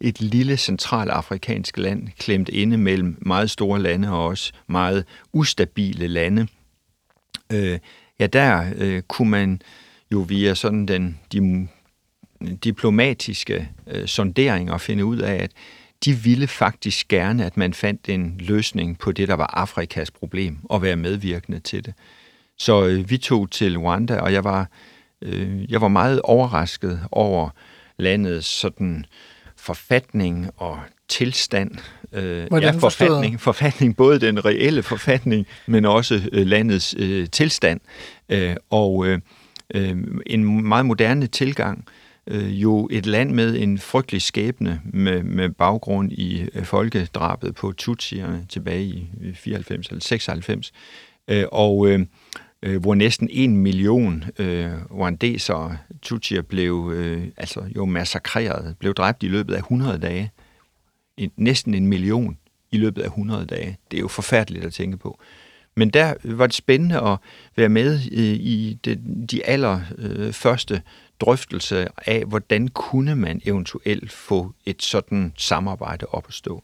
et lille centralafrikansk land, klemt inde mellem meget store lande og også meget ustabile lande, øh, ja, der øh, kunne man jo via sådan den de, diplomatiske øh, sonderinger finde ud af, at de ville faktisk gerne, at man fandt en løsning på det, der var Afrikas problem, og være medvirkende til det. Så øh, vi tog til Rwanda, og jeg var, øh, jeg var meget overrasket over landets sådan forfatning og tilstand. Øh, Hvordan ja, forfatning, forfatning, både den reelle forfatning, men også øh, landets øh, tilstand. Øh, og øh, øh, en meget moderne tilgang. Øh, jo et land med en frygtelig skæbne med, med baggrund i øh, folkedrabet på Tutsierne tilbage i 94 eller 96. Øh, og øh, øh, hvor næsten en million øh, rwandesere, Tutsier, blev øh, altså jo massakreret, blev dræbt i løbet af 100 dage. En, næsten en million i løbet af 100 dage. Det er jo forfærdeligt at tænke på. Men der var det spændende at være med øh, i, i de, de aller øh, første drøftelse af, hvordan kunne man eventuelt få et sådan samarbejde op at stå.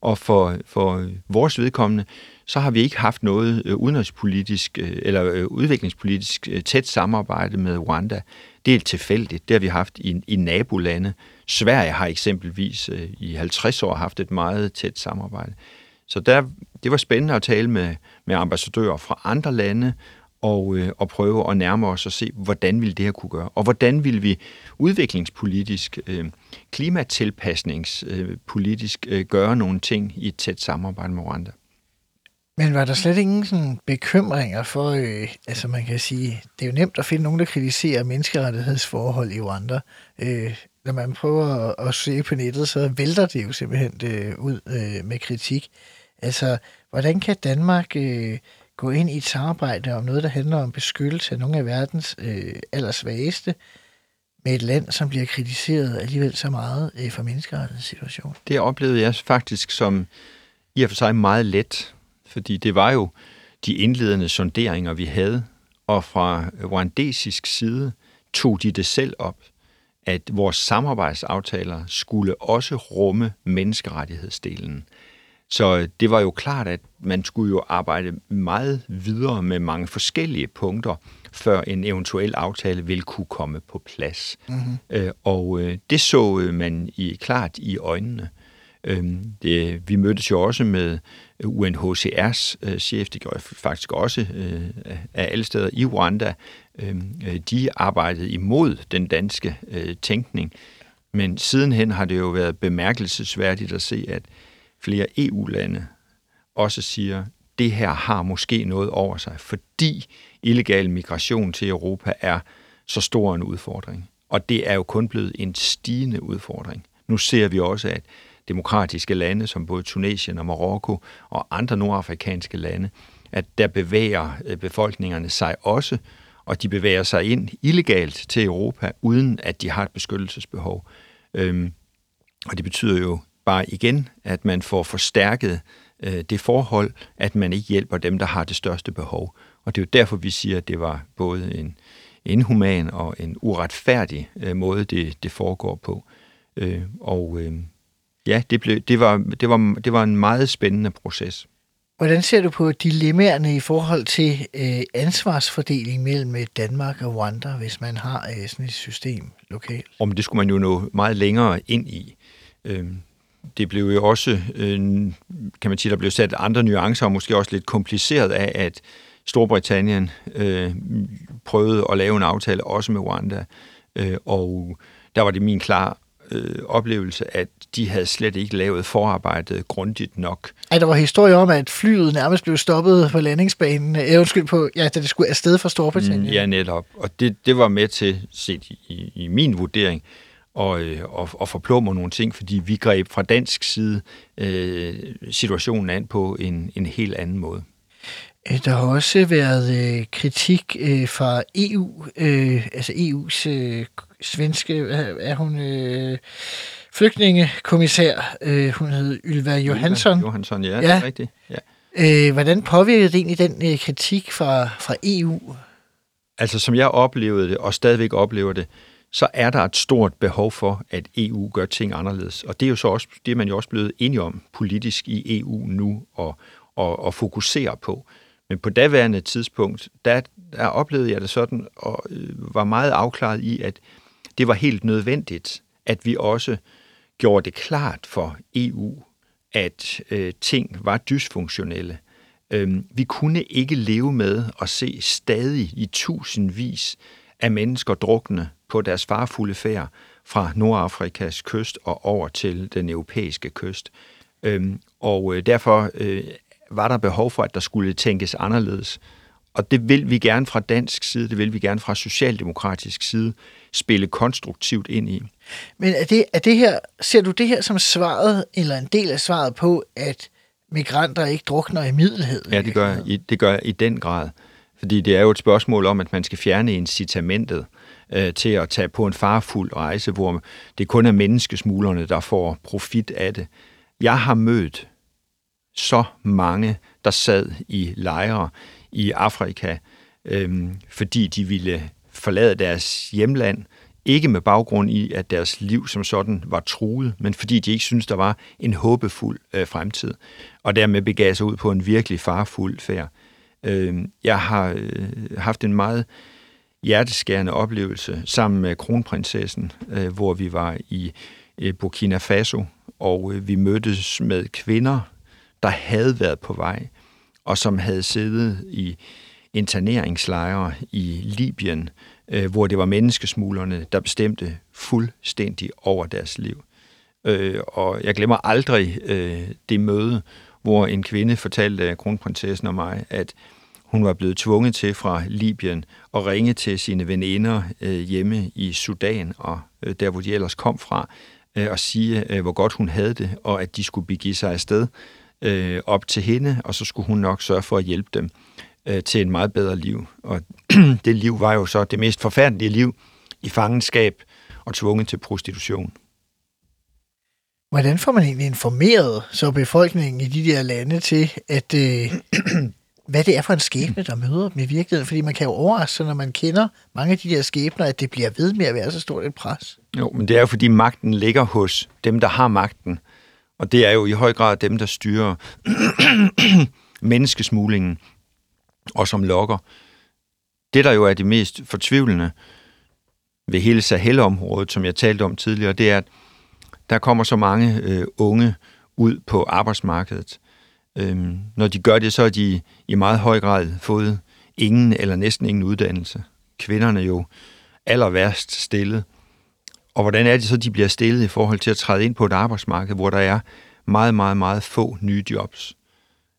Og for, for vores vedkommende, så har vi ikke haft noget øh, udenrigspolitisk øh, eller øh, udviklingspolitisk tæt samarbejde med Rwanda. Det er tilfældigt. Det har vi haft i, i nabolande. Sverige har eksempelvis i 50 år haft et meget tæt samarbejde. Så der, det var spændende at tale med, med ambassadører fra andre lande, og, øh, og prøve at nærme os og se, hvordan vil det her kunne gøre, og hvordan vil vi udviklingspolitisk, øh, klimatilpasningspolitisk øh, gøre nogle ting i et tæt samarbejde med Rwanda. Men var der slet ingen sådan bekymringer for, øh, altså man kan sige, det er jo nemt at finde nogen, der kritiserer menneskerettighedsforhold i Rwanda. Øh, når man prøver at, at se på nettet, så vælter det jo simpelthen øh, ud øh, med kritik. Altså, hvordan kan Danmark øh, gå ind i et samarbejde om noget, der handler om beskyttelse af nogle af verdens øh, allersvageste, med et land, som bliver kritiseret alligevel så meget øh, for menneskerettighedssituationen? Det oplevede jeg faktisk som i og for sig meget let, fordi det var jo de indledende sonderinger, vi havde, og fra rwandesisk side tog de det selv op, at vores samarbejdsaftaler skulle også rumme menneskerettighedsdelen. Så det var jo klart, at man skulle jo arbejde meget videre med mange forskellige punkter, før en eventuel aftale ville kunne komme på plads. Mm-hmm. Øh, og øh, det så øh, man i klart i øjnene. Øh, det, vi mødtes jo også med UNHCR's øh, chef, det gjorde jeg faktisk også øh, af alle steder i Rwanda. Øh, de arbejdede imod den danske øh, tænkning, men sidenhen har det jo været bemærkelsesværdigt at se, at flere EU-lande også siger, det her har måske noget over sig, fordi illegal migration til Europa er så stor en udfordring. Og det er jo kun blevet en stigende udfordring. Nu ser vi også, at demokratiske lande, som både Tunesien og Marokko og andre nordafrikanske lande, at der bevæger øh, befolkningerne sig også, og de bevæger sig ind illegalt til Europa, uden at de har et beskyttelsesbehov. Øhm, og det betyder jo bare igen, at man får forstærket øh, det forhold, at man ikke hjælper dem, der har det største behov. Og det er jo derfor, vi siger, at det var både en inhuman og en uretfærdig øh, måde, det, det foregår på. Øh, og øh, ja, det, blev, det, var, det, var, det var en meget spændende proces. Hvordan ser du på dilemmaerne i forhold til øh, ansvarsfordeling mellem Danmark og Rwanda, hvis man har øh, sådan et system lokalt? Om det skulle man jo nå meget længere ind i. Øh, det blev jo også, øh, kan man sige, der blev sat andre nuancer, og måske også lidt kompliceret af, at Storbritannien øh, prøvede at lave en aftale også med Rwanda, øh, og der var det min klar øh, oplevelse, at de havde slet ikke lavet forarbejdet grundigt nok. Ej, der var historie om, at flyet nærmest blev stoppet på landingsbanen, øh, undskyld på, ja, da det skulle afsted fra Storbritannien. Mm, ja, netop. Og det, det var med til, set i, i, min vurdering, øh, og, og forplummer nogle ting, fordi vi greb fra dansk side øh, situationen an på en, en helt anden måde. Øh, der har også været øh, kritik øh, fra EU, øh, altså EU's øh, svenske, er hun øh, flygtningekommissær, øh, hun hed Ylva Johansson. Ylva Johansson, ja, ja. det er rigtigt. Ja. Øh, hvordan påvirkede det egentlig den øh, kritik fra, fra EU? Altså som jeg oplevede det, og stadigvæk oplever det, så er der et stort behov for, at EU gør ting anderledes. Og det er jo så også, det er man jo også blevet enige om politisk i EU nu og, og, og fokusere på. Men på daværende tidspunkt, der, der oplevede jeg det sådan, og øh, var meget afklaret i, at det var helt nødvendigt, at vi også gjorde det klart for EU, at øh, ting var dysfunktionelle. Øh, vi kunne ikke leve med at se stadig i tusindvis af mennesker drukne på deres farfulde færd fra Nordafrikas kyst og over til den europæiske kyst. Øhm, og øh, derfor øh, var der behov for, at der skulle tænkes anderledes. Og det vil vi gerne fra dansk side, det vil vi gerne fra socialdemokratisk side spille konstruktivt ind i. Men er det, er det her, ser du det her som svaret, eller en del af svaret på, at migranter ikke drukner i middelheden? Ja, det gør, i, det gør i den grad. Fordi det er jo et spørgsmål om, at man skal fjerne incitamentet øh, Øh, til at tage på en farfuld rejse, hvor det kun er menneskesmuglerne, der får profit af det. Jeg har mødt så mange, der sad i lejre i Afrika, øh, fordi de ville forlade deres hjemland, ikke med baggrund i, at deres liv som sådan var truet, men fordi de ikke syntes, der var en håbefuld øh, fremtid, og dermed begav sig ud på en virkelig farfuld færd. Øh, jeg har øh, haft en meget hjerteskærende oplevelse sammen med kronprinsessen, øh, hvor vi var i øh, Burkina Faso, og øh, vi mødtes med kvinder, der havde været på vej, og som havde siddet i interneringslejre i Libyen, øh, hvor det var menneskesmuglerne, der bestemte fuldstændig over deres liv. Øh, og jeg glemmer aldrig øh, det møde, hvor en kvinde fortalte kronprinsessen og mig, at hun var blevet tvunget til fra Libyen at ringe til sine veninder øh, hjemme i Sudan, og øh, der hvor de ellers kom fra, øh, og sige, øh, hvor godt hun havde det, og at de skulle begive sig afsted øh, op til hende, og så skulle hun nok sørge for at hjælpe dem øh, til et meget bedre liv. Og det liv var jo så det mest forfærdelige liv i fangenskab og tvunget til prostitution. Hvordan får man egentlig informeret så befolkningen i de der lande til, at øh, hvad det er for en skæbne, der møder dem i virkeligheden? Fordi man kan jo overraske sig, når man kender mange af de der skæbner, at det bliver ved med at være så stort et pres. Jo, men det er jo fordi magten ligger hos dem, der har magten. Og det er jo i høj grad dem, der styrer menneskesmuglingen og som lokker. Det, der jo er det mest fortvivlende ved hele Sahel-området, som jeg talte om tidligere, det er, at der kommer så mange øh, unge ud på arbejdsmarkedet. Øhm, når de gør det, så er de i meget høj grad fået ingen eller næsten ingen uddannelse. Kvinderne jo aller værst stillet. Og hvordan er det så, de bliver stillet i forhold til at træde ind på et arbejdsmarked, hvor der er meget, meget, meget få nye jobs?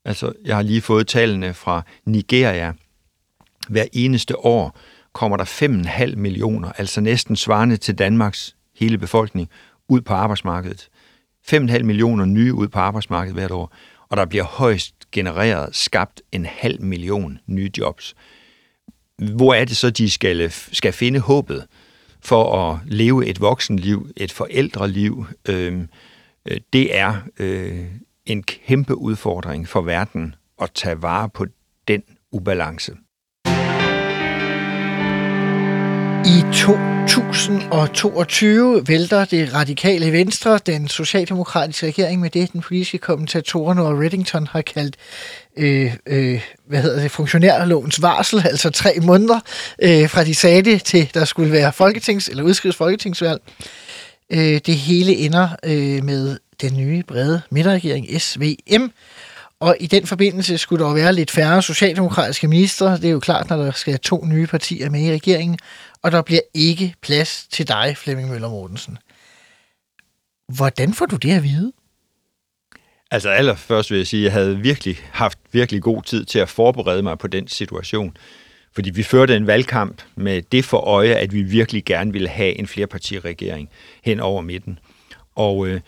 Altså, jeg har lige fået tallene fra Nigeria. Hver eneste år kommer der 5,5 millioner, altså næsten svarende til Danmarks hele befolkning, ud på arbejdsmarkedet. 5,5 millioner nye ud på arbejdsmarkedet hvert år, og der bliver højst genereret, skabt en halv million nye jobs. Hvor er det så, de skal, skal finde håbet for at leve et voksenliv, et forældreliv? Øhm, øh, det er øh, en kæmpe udfordring for verden at tage vare på den ubalance. I 2022 vælter det radikale venstre den socialdemokratiske regering med det, den politiske kommentator Noah Reddington har kaldt øh, øh, hvad hedder det, funktionærlovens varsel, altså tre måneder øh, fra de sagde det til, der skulle være folketings- eller udskrives folketingsvalg. Øh, det hele ender øh, med den nye brede midterregering SVM, og i den forbindelse skulle der være lidt færre socialdemokratiske ministre. Det er jo klart, når der skal to nye partier med i regeringen. Og der bliver ikke plads til dig, Flemming Møller Mortensen. Hvordan får du det at vide? Altså allerførst vil jeg sige, at jeg havde virkelig haft virkelig god tid til at forberede mig på den situation. Fordi vi førte en valgkamp med det for øje, at vi virkelig gerne ville have en flerpartiregering hen over midten. Og øh,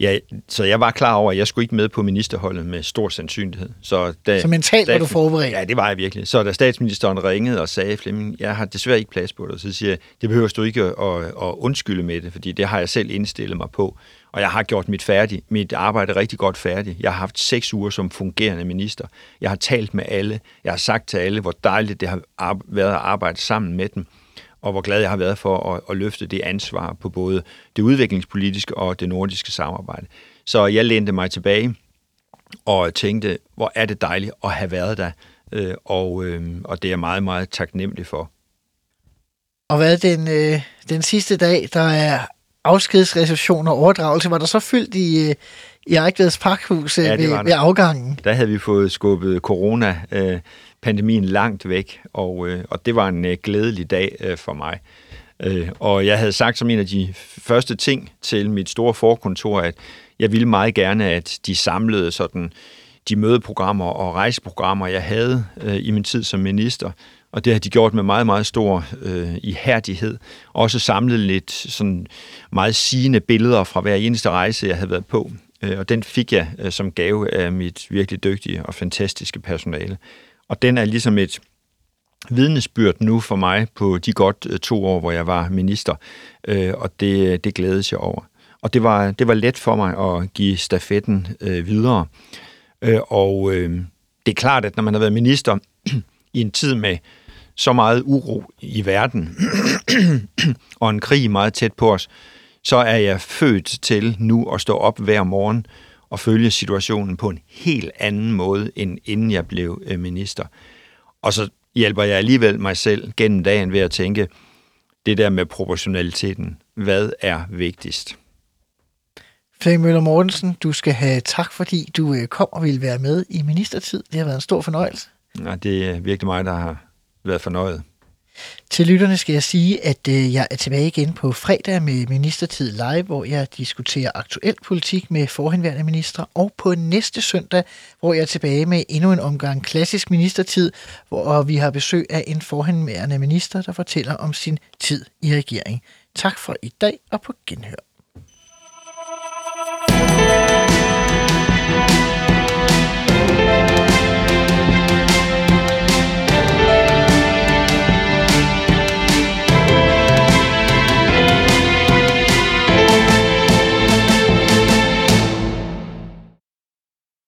Ja, så jeg var klar over, at jeg skulle ikke med på ministerholdet med stor sandsynlighed. Så, da, så mentalt var du forberedt? Ja, det var jeg virkelig. Så da statsministeren ringede og sagde, Flemming, jeg har desværre ikke plads på dig, så siger jeg, det behøver du ikke at, at, undskylde med det, fordi det har jeg selv indstillet mig på. Og jeg har gjort mit, færdig, mit arbejde rigtig godt færdigt. Jeg har haft seks uger som fungerende minister. Jeg har talt med alle. Jeg har sagt til alle, hvor dejligt det har været at arbejde sammen med dem og hvor glad jeg har været for at, at løfte det ansvar på både det udviklingspolitiske og det nordiske samarbejde. Så jeg lænte mig tilbage og tænkte, hvor er det dejligt at have været der øh, og, øh, og det er jeg meget, meget taknemmelig for. Og hvad den, øh, den sidste dag, der er afskedsreception og overdragelse, var der så fyldt i, øh, i Ejkveds Parkhus øh, Ja, det ved, ved afgangen? Der havde vi fået skubbet pandemien langt væk, og, øh, og det var en øh, glædelig dag øh, for mig. Øh, og jeg havde sagt som en af de første ting til mit store forkontor, at jeg ville meget gerne, at de samlede sådan de mødeprogrammer og rejseprogrammer, jeg havde øh, i min tid som minister, og det har de gjort med meget, meget stor øh, ihærdighed. Også samlet lidt sådan meget sigende billeder fra hver eneste rejse, jeg havde været på. Øh, og den fik jeg øh, som gave af mit virkelig dygtige og fantastiske personale. Og den er ligesom et vidnesbyrd nu for mig på de godt øh, to år, hvor jeg var minister, øh, og det, det glædes jeg over. Og det var, det var let for mig at give stafetten øh, videre. Øh, og øh, det er klart, at når man har været minister i en tid med så meget uro i verden, og en krig meget tæt på os, så er jeg født til nu at stå op hver morgen og følge situationen på en helt anden måde, end inden jeg blev øh, minister. Og så hjælper jeg alligevel mig selv gennem dagen ved at tænke, det der med proportionaliteten, hvad er vigtigst? Flemming Møller Mortensen, du skal have tak, fordi du øh, kom og ville være med i ministertid. Det har været en stor fornøjelse. Ja, det er virkelig mig, der har været fornøjet. Til lytterne skal jeg sige, at øh, jeg er tilbage igen på fredag med Ministertid Live, hvor jeg diskuterer aktuel politik med forhenværende ministre, og på næste søndag, hvor jeg er tilbage med endnu en omgang klassisk ministertid, hvor vi har besøg af en forhenværende minister, der fortæller om sin tid i regering. Tak for i dag og på genhør.